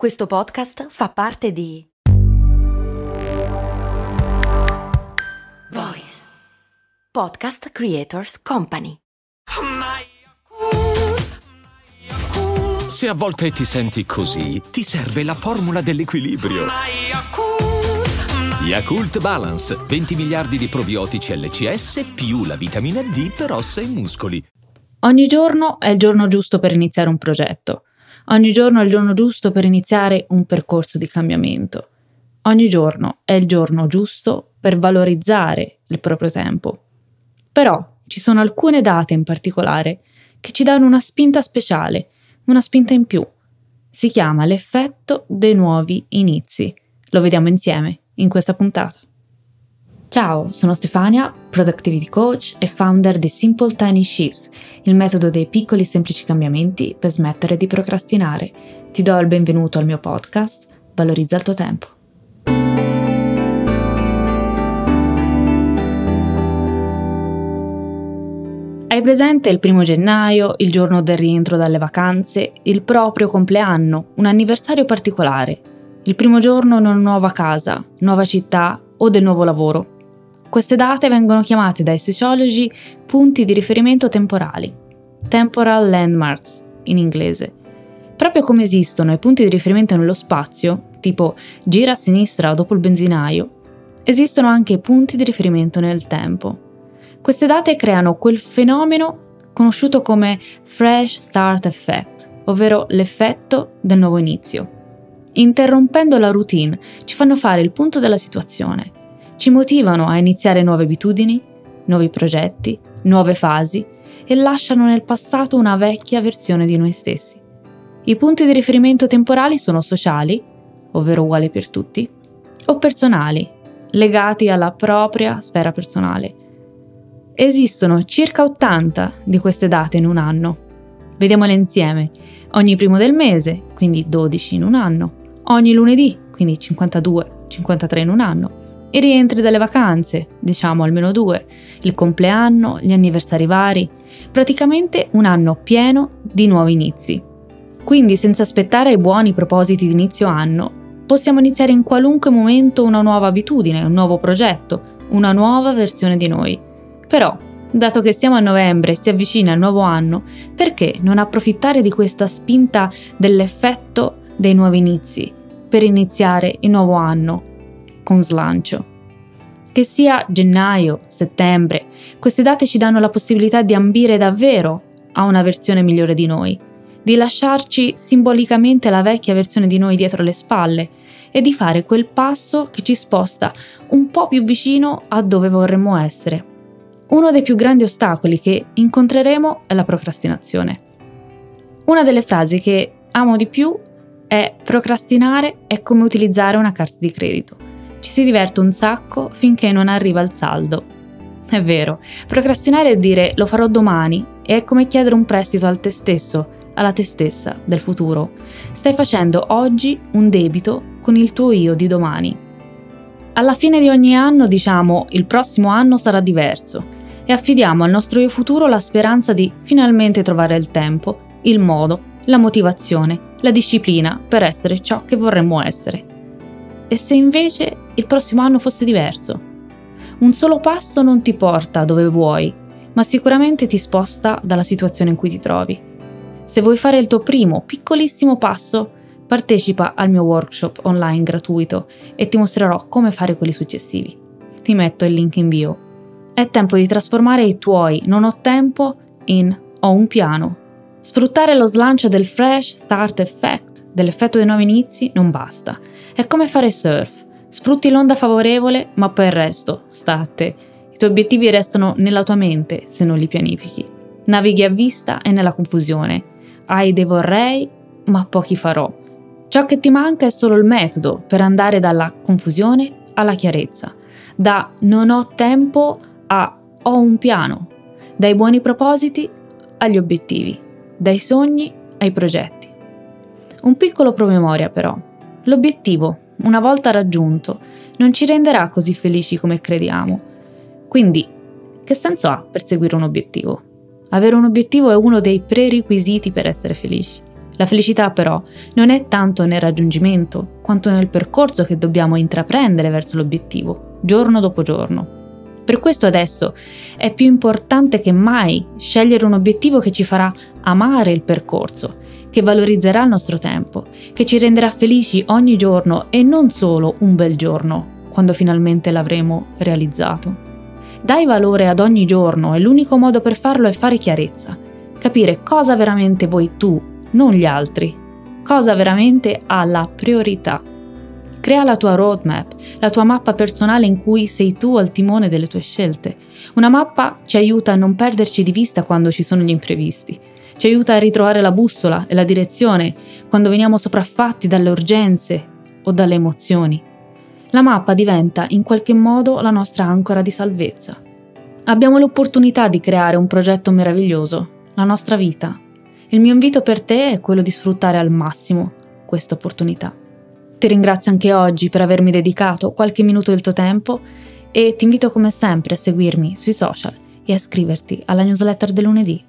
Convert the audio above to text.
Questo podcast fa parte di Voice Podcast Creators Company. Se a volte ti senti così, ti serve la formula dell'equilibrio. Yakult Balance, 20 miliardi di probiotici LCS più la vitamina D per ossa e muscoli. Ogni giorno è il giorno giusto per iniziare un progetto. Ogni giorno è il giorno giusto per iniziare un percorso di cambiamento. Ogni giorno è il giorno giusto per valorizzare il proprio tempo. Però ci sono alcune date in particolare che ci danno una spinta speciale, una spinta in più. Si chiama l'effetto dei nuovi inizi. Lo vediamo insieme in questa puntata. Ciao, sono Stefania, Productivity Coach e founder di Simple Tiny Shifts, il metodo dei piccoli semplici cambiamenti per smettere di procrastinare. Ti do il benvenuto al mio podcast, Valorizza il tuo tempo. Hai presente il primo gennaio, il giorno del rientro dalle vacanze, il proprio compleanno, un anniversario particolare, il primo giorno in una nuova casa, nuova città o del nuovo lavoro? Queste date vengono chiamate dai sociologi punti di riferimento temporali, temporal landmarks in inglese. Proprio come esistono i punti di riferimento nello spazio, tipo gira a sinistra dopo il benzinaio, esistono anche punti di riferimento nel tempo. Queste date creano quel fenomeno conosciuto come Fresh Start Effect, ovvero l'effetto del nuovo inizio. Interrompendo la routine, ci fanno fare il punto della situazione ci motivano a iniziare nuove abitudini, nuovi progetti, nuove fasi e lasciano nel passato una vecchia versione di noi stessi. I punti di riferimento temporali sono sociali, ovvero uguali per tutti, o personali, legati alla propria sfera personale. Esistono circa 80 di queste date in un anno. Vediamole insieme. Ogni primo del mese, quindi 12 in un anno. Ogni lunedì, quindi 52, 53 in un anno i rientri dalle vacanze, diciamo almeno due, il compleanno, gli anniversari vari, praticamente un anno pieno di nuovi inizi. Quindi senza aspettare i buoni propositi di inizio anno, possiamo iniziare in qualunque momento una nuova abitudine, un nuovo progetto, una nuova versione di noi. Però, dato che siamo a novembre e si avvicina il nuovo anno, perché non approfittare di questa spinta dell'effetto dei nuovi inizi per iniziare il nuovo anno con slancio. Che sia gennaio, settembre, queste date ci danno la possibilità di ambire davvero a una versione migliore di noi, di lasciarci simbolicamente la vecchia versione di noi dietro le spalle e di fare quel passo che ci sposta un po' più vicino a dove vorremmo essere. Uno dei più grandi ostacoli che incontreremo è la procrastinazione. Una delle frasi che amo di più è procrastinare è come utilizzare una carta di credito. Ci si diverte un sacco finché non arriva il saldo. È vero, procrastinare è dire lo farò domani e è come chiedere un prestito al te stesso, alla te stessa del futuro. Stai facendo oggi un debito con il tuo io di domani. Alla fine di ogni anno diciamo il prossimo anno sarà diverso e affidiamo al nostro io futuro la speranza di finalmente trovare il tempo, il modo, la motivazione, la disciplina per essere ciò che vorremmo essere. E se invece il prossimo anno fosse diverso? Un solo passo non ti porta dove vuoi, ma sicuramente ti sposta dalla situazione in cui ti trovi. Se vuoi fare il tuo primo piccolissimo passo, partecipa al mio workshop online gratuito e ti mostrerò come fare quelli successivi. Ti metto il link in bio. È tempo di trasformare i tuoi non ho tempo in ho un piano. Sfruttare lo slancio del fresh start effect, dell'effetto dei nuovi inizi, non basta. È come fare surf. Sfrutti l'onda favorevole, ma poi il resto sta a te. I tuoi obiettivi restano nella tua mente se non li pianifichi. Navighi a vista e nella confusione. Hai dei vorrei, ma pochi farò. Ciò che ti manca è solo il metodo per andare dalla confusione alla chiarezza, da non ho tempo a ho un piano, dai buoni propositi agli obiettivi, dai sogni ai progetti. Un piccolo promemoria però. L'obiettivo, una volta raggiunto, non ci renderà così felici come crediamo. Quindi, che senso ha perseguire un obiettivo? Avere un obiettivo è uno dei prerequisiti per essere felici. La felicità però non è tanto nel raggiungimento, quanto nel percorso che dobbiamo intraprendere verso l'obiettivo, giorno dopo giorno. Per questo adesso è più importante che mai scegliere un obiettivo che ci farà amare il percorso, che valorizzerà il nostro tempo, che ci renderà felici ogni giorno e non solo un bel giorno, quando finalmente l'avremo realizzato. Dai valore ad ogni giorno e l'unico modo per farlo è fare chiarezza, capire cosa veramente vuoi tu, non gli altri, cosa veramente ha la priorità. Crea la tua roadmap, la tua mappa personale in cui sei tu al timone delle tue scelte. Una mappa ci aiuta a non perderci di vista quando ci sono gli imprevisti. Ci aiuta a ritrovare la bussola e la direzione quando veniamo sopraffatti dalle urgenze o dalle emozioni. La mappa diventa in qualche modo la nostra ancora di salvezza. Abbiamo l'opportunità di creare un progetto meraviglioso, la nostra vita. Il mio invito per te è quello di sfruttare al massimo questa opportunità. Ti ringrazio anche oggi per avermi dedicato qualche minuto del tuo tempo e ti invito come sempre a seguirmi sui social e a iscriverti alla newsletter del lunedì.